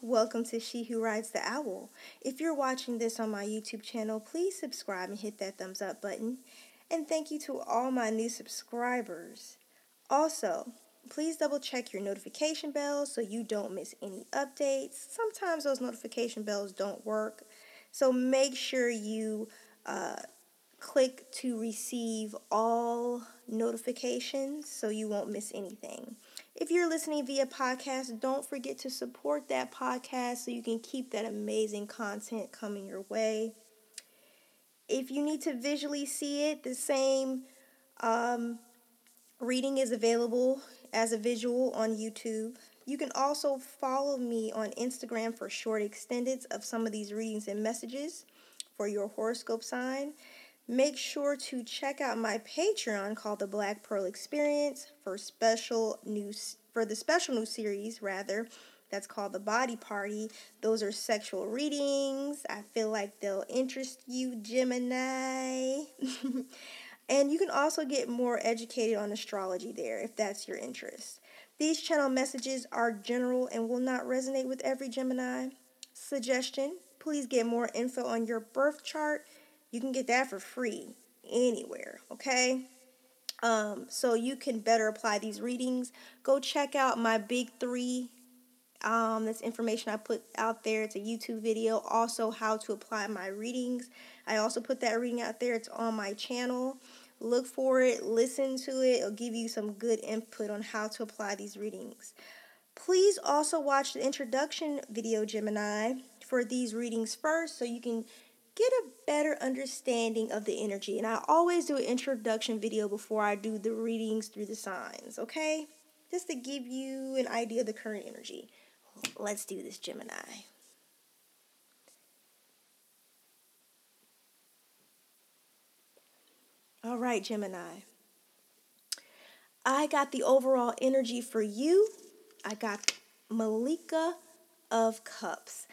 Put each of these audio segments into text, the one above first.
welcome to She Who Rides the Owl. If you're watching this on my YouTube channel, please subscribe and hit that thumbs up button. And thank you to all my new subscribers. Also, please double check your notification bell so you don't miss any updates. Sometimes those notification bells don't work, so make sure you uh, click to receive all notifications so you won't miss anything. If you're listening via podcast, don't forget to support that podcast so you can keep that amazing content coming your way. If you need to visually see it, the same um, reading is available as a visual on YouTube. You can also follow me on Instagram for short extendeds of some of these readings and messages for your horoscope sign. Make sure to check out my Patreon called the Black Pearl Experience for special news for the special new series rather that's called the Body Party. Those are sexual readings. I feel like they'll interest you, Gemini. and you can also get more educated on astrology there if that's your interest. These channel messages are general and will not resonate with every Gemini. Suggestion please get more info on your birth chart you can get that for free anywhere, okay? Um, so you can better apply these readings. Go check out my big three. Um, this information I put out there. It's a YouTube video. Also, how to apply my readings. I also put that reading out there. It's on my channel. Look for it, listen to it. It'll give you some good input on how to apply these readings. Please also watch the introduction video, Gemini, for these readings first so you can get a better understanding of the energy. And I always do an introduction video before I do the readings through the signs, okay? Just to give you an idea of the current energy. Let's do this, Gemini. All right, Gemini. I got the overall energy for you. I got Malika of Cups.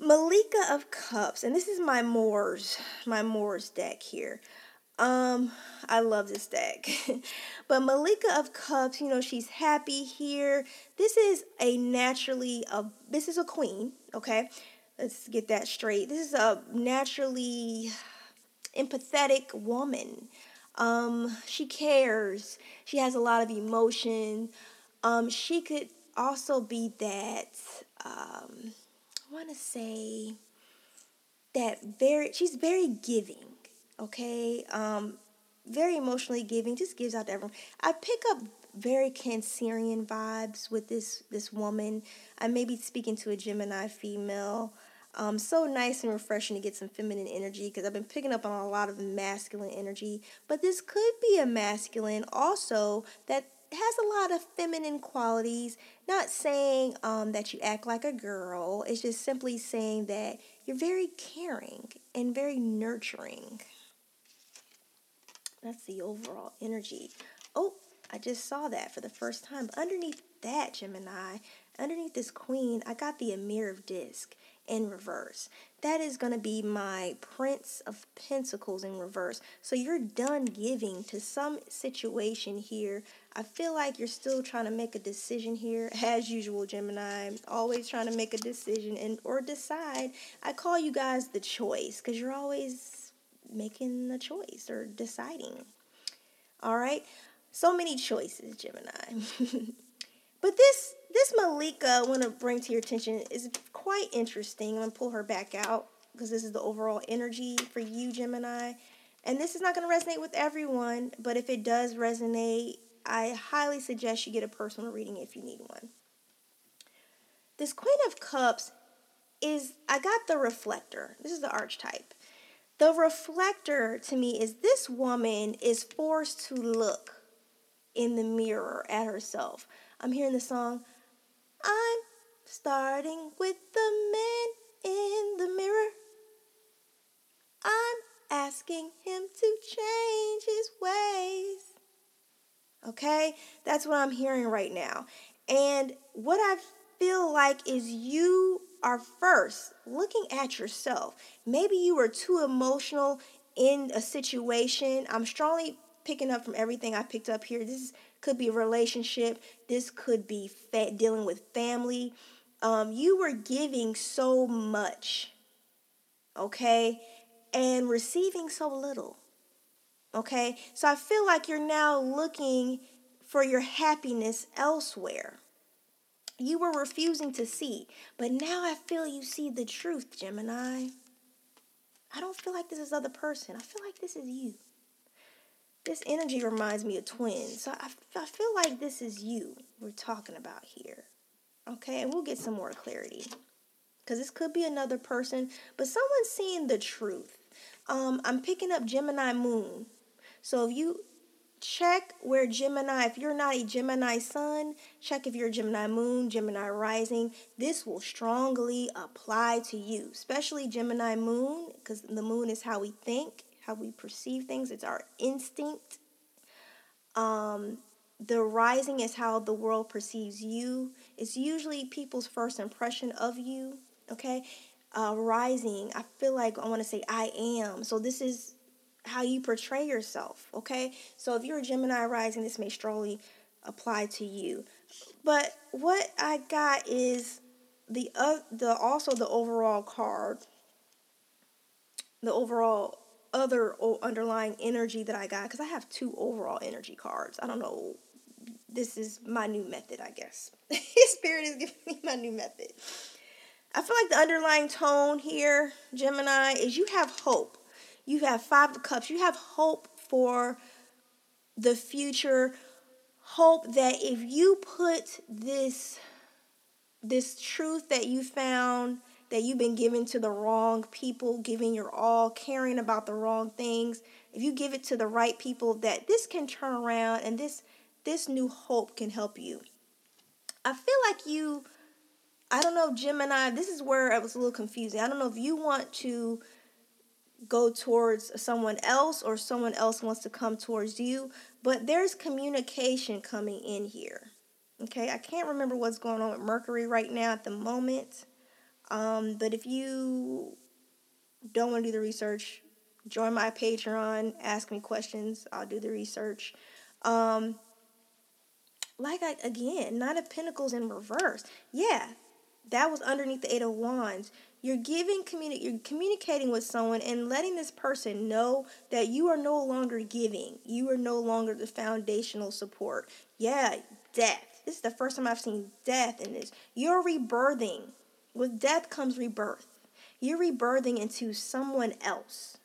Malika of Cups, and this is my Moors, my Moors deck here. Um, I love this deck. but Malika of Cups, you know, she's happy here. This is a naturally a this is a queen, okay? Let's get that straight. This is a naturally empathetic woman. Um, she cares. She has a lot of emotion. Um, she could also be that um want to say that very she's very giving, okay? Um very emotionally giving, just gives out to everyone. I pick up very Cancerian vibes with this this woman. I may be speaking to a Gemini female. Um, so nice and refreshing to get some feminine energy because I've been picking up on a lot of masculine energy. But this could be a masculine also that has a lot of feminine qualities. Not saying um, that you act like a girl, it's just simply saying that you're very caring and very nurturing. That's the overall energy. Oh, I just saw that for the first time. Underneath that, Gemini, underneath this queen, I got the Emir of Disc in reverse. That is going to be my Prince of Pentacles in reverse. So you're done giving to some situation here. I feel like you're still trying to make a decision here. As usual, Gemini, always trying to make a decision and or decide. I call you guys the choice because you're always making the choice or deciding. All right? So many choices, Gemini. but this this Malika I want to bring to your attention is quite interesting. I'm going to pull her back out because this is the overall energy for you, Gemini. And this is not going to resonate with everyone, but if it does resonate, I highly suggest you get a personal reading if you need one. This Queen of Cups is, I got the reflector. This is the archetype. The reflector to me is this woman is forced to look in the mirror at herself. I'm hearing the song, I'm starting with the man in the mirror. I'm asking him to change his ways. Okay? That's what I'm hearing right now. And what I feel like is you are first looking at yourself. Maybe you were too emotional in a situation. I'm strongly picking up from everything I picked up here. This could be a relationship. This could be fa- dealing with family. um, you were giving so much, okay, and receiving so little, okay? So I feel like you're now looking for your happiness elsewhere. You were refusing to see, but now I feel you see the truth, Gemini. I don't feel like this is other person. I feel like this is you. This energy reminds me of twins. So I, I feel like this is you we're talking about here. Okay, and we'll get some more clarity. Because this could be another person, but someone's seeing the truth. Um, I'm picking up Gemini Moon. So if you check where Gemini, if you're not a Gemini sun, check if you're a Gemini moon, Gemini rising. This will strongly apply to you, especially Gemini moon, because the moon is how we think, how we perceive things, it's our instinct. Um, the rising is how the world perceives you. It's usually people's first impression of you. Okay. Uh, rising, I feel like I want to say I am. So this is how you portray yourself. Okay. So if you're a Gemini rising, this may strongly apply to you. But what I got is the uh, the also the overall card, the overall other underlying energy that I got because I have two overall energy cards. I don't know this is my new method, I guess. Spirit is giving me my new method. I feel like the underlying tone here, Gemini, is you have hope. You have five of cups. You have hope for the future. Hope that if you put this this truth that you found that you've been given to the wrong people, giving your all, caring about the wrong things, if you give it to the right people, that this can turn around and this this new hope can help you. I feel like you, I don't know, Gemini, this is where it was a little confusing. I don't know if you want to go towards someone else or someone else wants to come towards you, but there's communication coming in here. Okay, I can't remember what's going on with Mercury right now at the moment. Um, but if you don't want to do the research, join my Patreon, ask me questions, I'll do the research. Um, like I, again, Nine of Pentacles in reverse. Yeah, that was underneath the Eight of Wands. You're giving communi- you're communicating with someone and letting this person know that you are no longer giving. You are no longer the foundational support. Yeah, death. This is the first time I've seen death in this. You're rebirthing. With death comes rebirth. You're rebirthing into someone else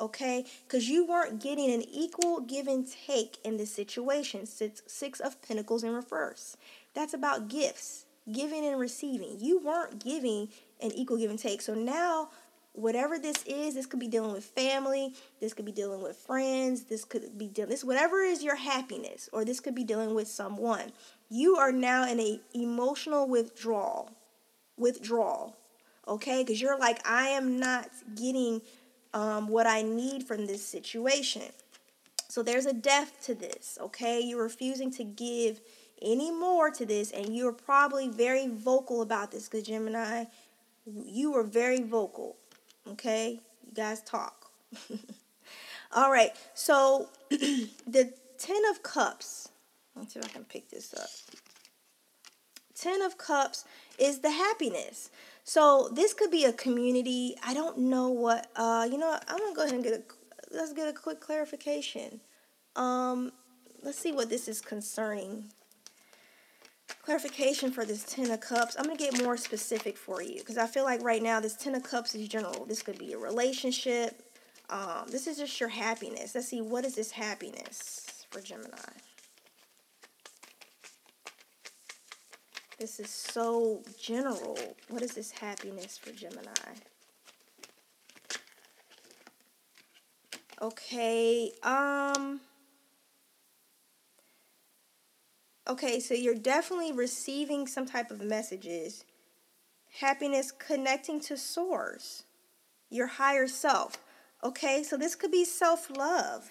okay? Because you weren't getting an equal give and take in this situation. Six, six of Pentacles in reverse. That's about gifts, giving and receiving. You weren't giving an equal give and take. So now, whatever this is, this could be dealing with family, this could be dealing with friends, this could be dealing this whatever is your happiness, or this could be dealing with someone. You are now in a emotional withdrawal. Withdrawal. Okay? Because you're like, I am not getting um, what I need from this situation. So there's a depth to this, okay? You're refusing to give any more to this, and you're probably very vocal about this because Gemini, you were very vocal, okay? You guys talk. All right, so the Ten of Cups, let's see if I can pick this up. Ten of Cups is the happiness. So this could be a community. I don't know what. Uh, you know, I'm gonna go ahead and get a. Let's get a quick clarification. Um, let's see what this is concerning. Clarification for this Ten of Cups. I'm gonna get more specific for you because I feel like right now this Ten of Cups is general. This could be a relationship. Um, this is just your happiness. Let's see what is this happiness for Gemini. This is so general. What is this happiness for Gemini? Okay, um Okay, so you're definitely receiving some type of messages. Happiness connecting to source, your higher self. Okay, so this could be self-love.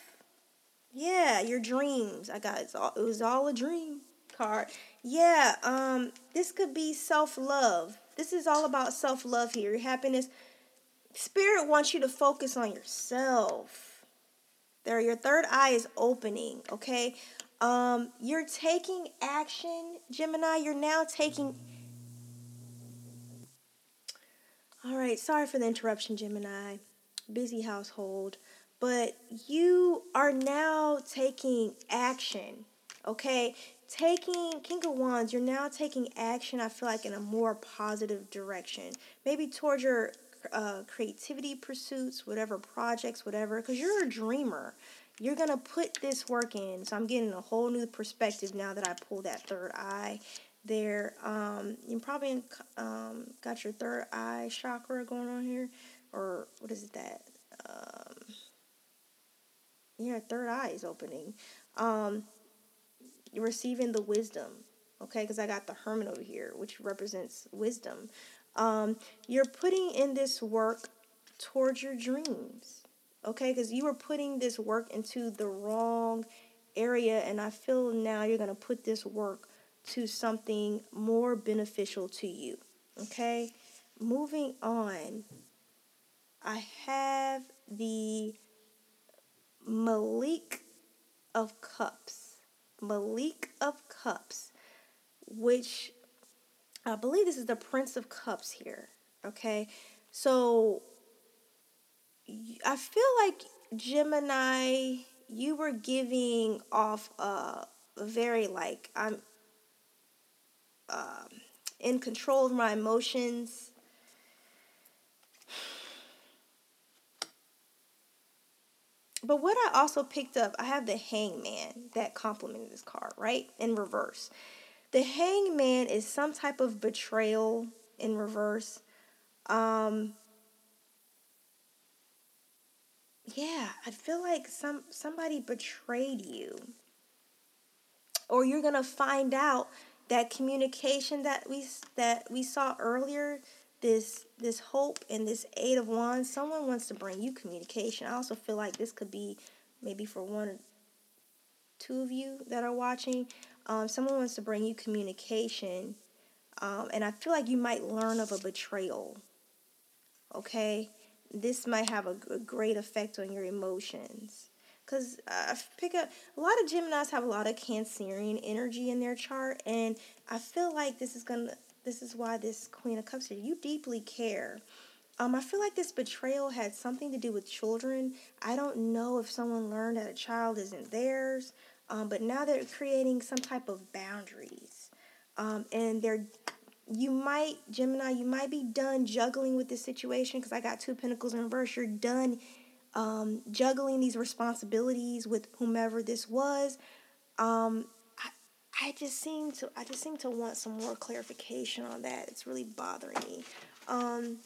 Yeah, your dreams. I got it. All, it was all a dream card. Yeah, um, this could be self love. This is all about self love here. Your happiness. Spirit wants you to focus on yourself. There, your third eye is opening, okay? Um, you're taking action, Gemini. You're now taking All right, sorry for the interruption, Gemini. Busy household. But you are now taking action, okay? Taking King of Wands, you're now taking action, I feel like, in a more positive direction. Maybe towards your uh, creativity pursuits, whatever projects, whatever, because you're a dreamer. You're going to put this work in. So I'm getting a whole new perspective now that I pull that third eye there. Um, you probably um, got your third eye chakra going on here, or what is it that? Um, your third eye is opening. Um, receiving the wisdom, okay? Because I got the Hermit over here, which represents wisdom. Um, you're putting in this work towards your dreams, okay? Because you were putting this work into the wrong area, and I feel now you're going to put this work to something more beneficial to you. Okay? Moving on, I have the Malik of Cups. Malik of Cups, which I believe this is the Prince of Cups here. Okay? So I feel like Gemini, you were giving off a very like I'm um, in control of my emotions. But what I also picked up, I have the hangman that complemented this card, right? In reverse. The hangman is some type of betrayal in reverse. Um, yeah, I feel like some somebody betrayed you. Or you're to find out that communication that we that we saw earlier this this hope and this eight of wands someone wants to bring you communication. I also feel like this could be maybe for one two of you that are watching. Um, someone wants to bring you communication um, and i feel like you might learn of a betrayal okay? This might have a, a great effect on your emotions. Because I pick up a lot of Geminis have a lot of Cancerian energy in their chart, and I feel like this is gonna. This is why this Queen of Cups here. You deeply care. Um, I feel like this betrayal had something to do with children. I don't know if someone learned that a child isn't theirs, um, but now they're creating some type of boundaries, um, and they're you might Gemini, you might be done juggling with this situation because I got two pentacles in reverse. You're done um, juggling these responsibilities with whomever this was. Um, I, just seem to I just seem to want some more clarification on that. It's really bothering me. Um,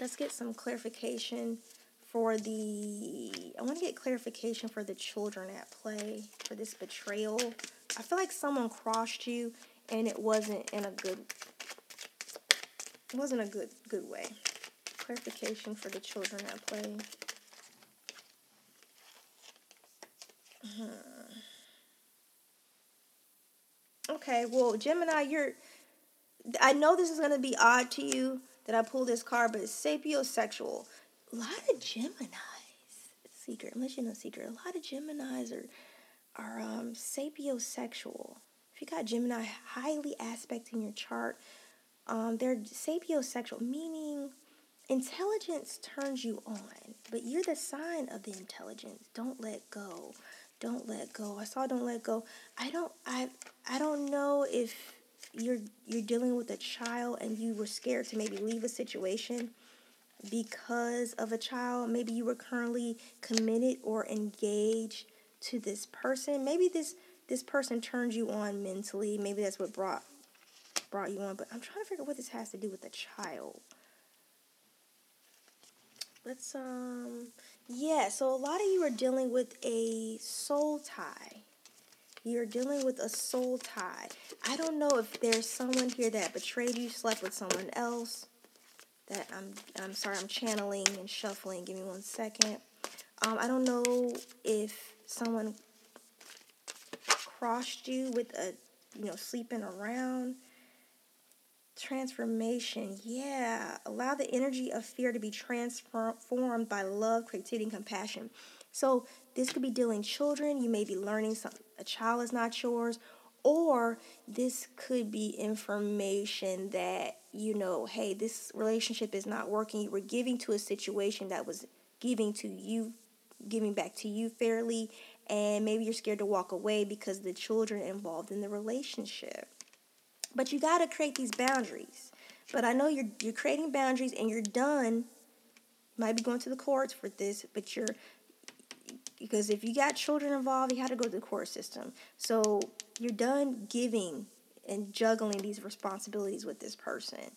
let's get some clarification for the I want to get clarification for the children at play for this betrayal. I feel like someone crossed you and it wasn't in a good it wasn't a good good way. Clarification for the children at play. Hmm. Okay, well, Gemini, you're. I know this is going to be odd to you that I pull this card, but sapiosexual. A lot of Geminis, secret, I'm you know secret. A lot of Geminis are are um, sapiosexual. If you got Gemini highly aspecting your chart, um, they're sapiosexual, meaning intelligence turns you on, but you're the sign of the intelligence. Don't let go don't let go. I saw don't let go. I don't I I don't know if you're you're dealing with a child and you were scared to maybe leave a situation because of a child. Maybe you were currently committed or engaged to this person. Maybe this this person turned you on mentally. Maybe that's what brought brought you on. But I'm trying to figure out what this has to do with a child. Let's um yeah, so a lot of you are dealing with a soul tie. You're dealing with a soul tie. I don't know if there's someone here that betrayed you, slept with someone else. That I'm I'm sorry, I'm channeling and shuffling. Give me one second. Um, I don't know if someone crossed you with a you know sleeping around transformation. Yeah. Allow the energy of fear to be transformed by love, creativity, and compassion. So this could be dealing children. You may be learning something. A child is not yours. or this could be information that you know hey this relationship is not working you were giving to a situation that was giving to you giving back to you fairly and maybe you're scared to walk away because the children involved in the relationship but you got to create these boundaries but i know you're you're creating boundaries and you're done might be going to the courts for this but you're because if you got children involved, you had to go to the court system. So you're done giving and juggling these responsibilities with this person.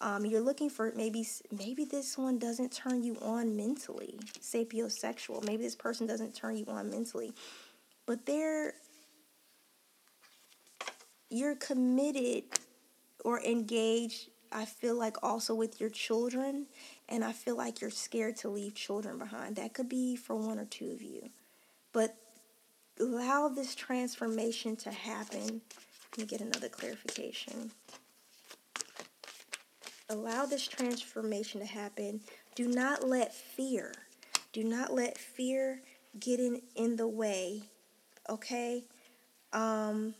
Um, you're looking for maybe maybe this one doesn't turn you on mentally, sapiosexual. Maybe this person doesn't turn you on mentally, but they're you're committed or engaged. I feel like also with your children and I feel like you're scared to leave children behind. That could be for one or two of you. But allow this transformation to happen. Let me get another clarification. Allow this transformation to happen. Do not let fear, do not let fear get in, in the way, okay? Um,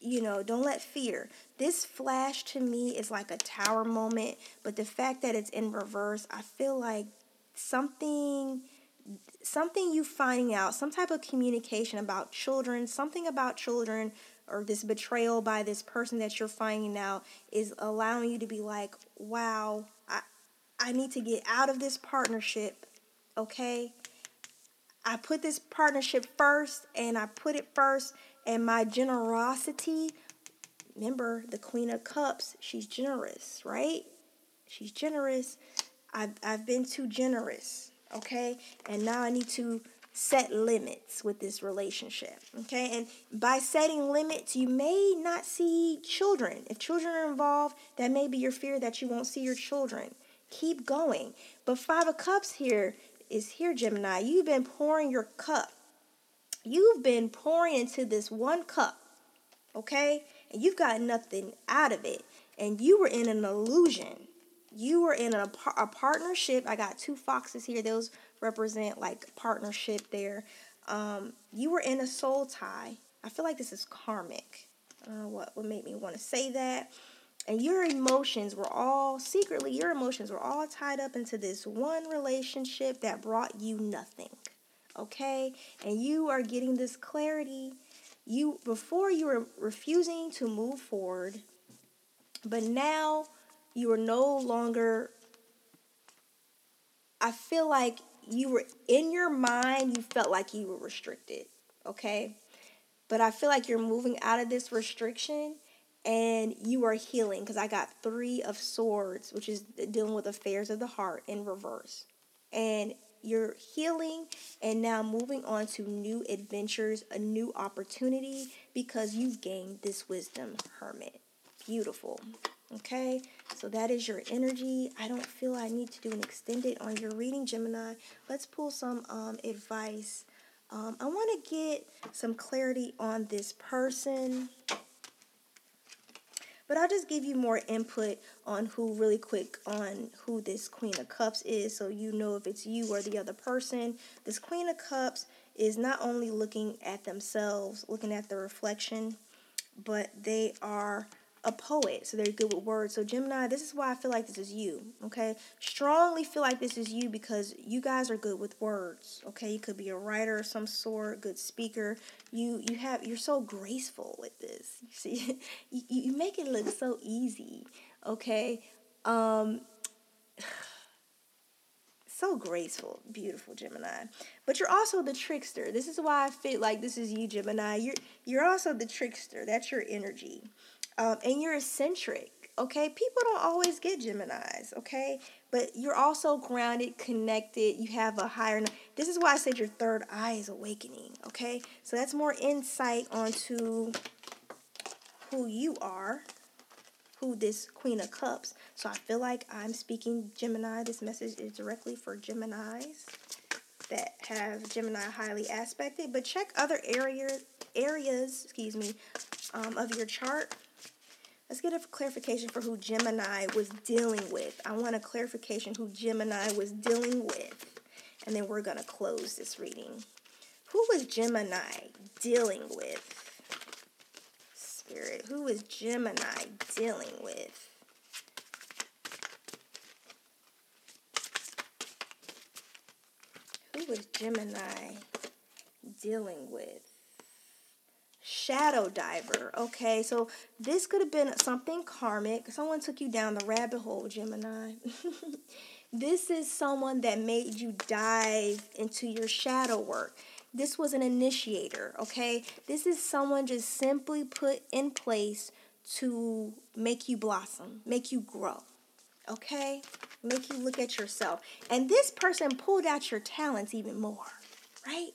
you know, don't let fear. This flash to me is like a tower moment, but the fact that it's in reverse, I feel like something something you finding out, some type of communication about children, something about children or this betrayal by this person that you're finding out is allowing you to be like, "Wow, I I need to get out of this partnership." Okay? I put this partnership first and I put it first and my generosity, remember the Queen of Cups, she's generous, right? She's generous. I've, I've been too generous, okay? And now I need to set limits with this relationship, okay? And by setting limits, you may not see children. If children are involved, that may be your fear that you won't see your children. Keep going. But Five of Cups here is here, Gemini. You've been pouring your cup You've been pouring into this one cup, okay? And you've got nothing out of it. And you were in an illusion. You were in a, a partnership. I got two foxes here. Those represent like partnership there. Um, you were in a soul tie. I feel like this is karmic. I don't know what would make me want to say that. And your emotions were all secretly, your emotions were all tied up into this one relationship that brought you nothing okay? And you are getting this clarity. You before you were refusing to move forward, but now you are no longer I feel like you were in your mind, you felt like you were restricted, okay? But I feel like you're moving out of this restriction and you are healing because I got three of swords, which is dealing with affairs of the heart in reverse. And you're healing and now moving on to new adventures, a new opportunity because you've gained this wisdom, hermit. Beautiful. Okay, so that is your energy. I don't feel I need to do an extended on your reading, Gemini. Let's pull some um, advice. Um, I want to get some clarity on this person. But I'll just give you more input on who really quick on who this Queen of Cups is so you know if it's you or the other person. This Queen of Cups is not only looking at themselves, looking at the reflection, but they are a poet, so they're good with words. So Gemini, this is why I feel like this is you. Okay, strongly feel like this is you because you guys are good with words. Okay, you could be a writer of some sort, good speaker. You you have you're so graceful with this. You see, you, you make it look so easy. Okay, um. so graceful, beautiful Gemini. But you're also the trickster. This is why I feel like this is you, Gemini. You're you're also the trickster. That's your energy um, and you're eccentric. Okay, people don't always get Gemini's. Okay, but you're also grounded, connected. You have a higher. This is why I said your third eye is awakening. Okay, so that's more insight onto who you are, who this Queen of Cups. So I feel like I'm speaking Gemini. This message is directly for Geminis that have Gemini highly aspected. But check other areas areas, excuse me, um, of your chart Let's get a clarification for who Gemini was dealing with. I want a clarification who Gemini was dealing with. And then we're going to close this reading. Who was Gemini dealing with? Spirit, who was Gemini dealing with? Who was Gemini dealing with? Shadow diver. Okay, so this could have been something karmic. Someone took you down the rabbit hole, Gemini. this is someone that made you dive into your shadow work. This was an initiator, okay? This is someone just simply put in place to make you blossom, make you grow, okay? Make you look at yourself. And this person pulled out your talents even more, right?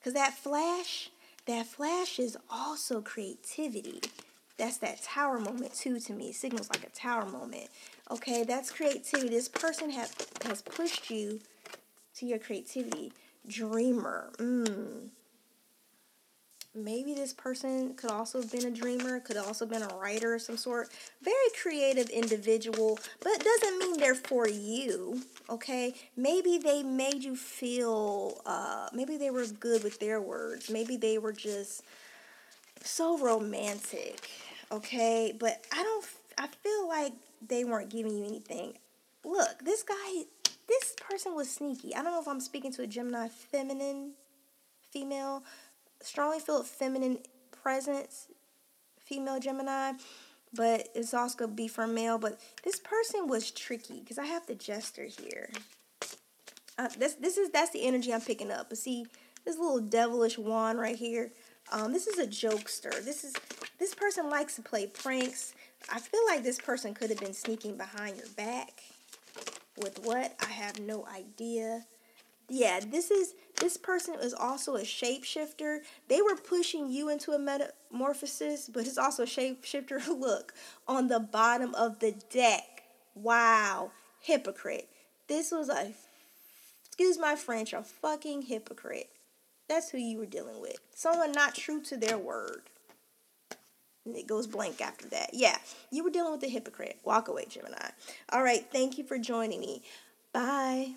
Because that flash, that flash is also creativity. That's that tower moment too to me. It signals like a tower moment. Okay, that's creativity. This person has has pushed you to your creativity dreamer. Mm. Maybe this person could also have been a dreamer, could also been a writer of some sort. Very creative individual, but doesn't mean they're for you, okay? Maybe they made you feel, uh, maybe they were good with their words. Maybe they were just so romantic, okay? But I don't, I feel like they weren't giving you anything. Look, this guy, this person was sneaky. I don't know if I'm speaking to a Gemini feminine female, strongly feel feminine presence, female Gemini, but it's also to be for male. But this person was tricky because I have the jester here. Uh, this this is that's the energy I'm picking up. But see, this little devilish wand right here. Um, this is a jokester. This is this person likes to play pranks. I feel like this person could have been sneaking behind your back with what? I have no idea. Yeah, this is this person is also a shapeshifter. They were pushing you into a metamorphosis, but it's also a shapeshifter. Look, on the bottom of the deck. Wow, hypocrite. This was a excuse my French, a fucking hypocrite. That's who you were dealing with. Someone not true to their word. And it goes blank after that. Yeah, you were dealing with a hypocrite. Walk away, Gemini. All right, thank you for joining me. Bye.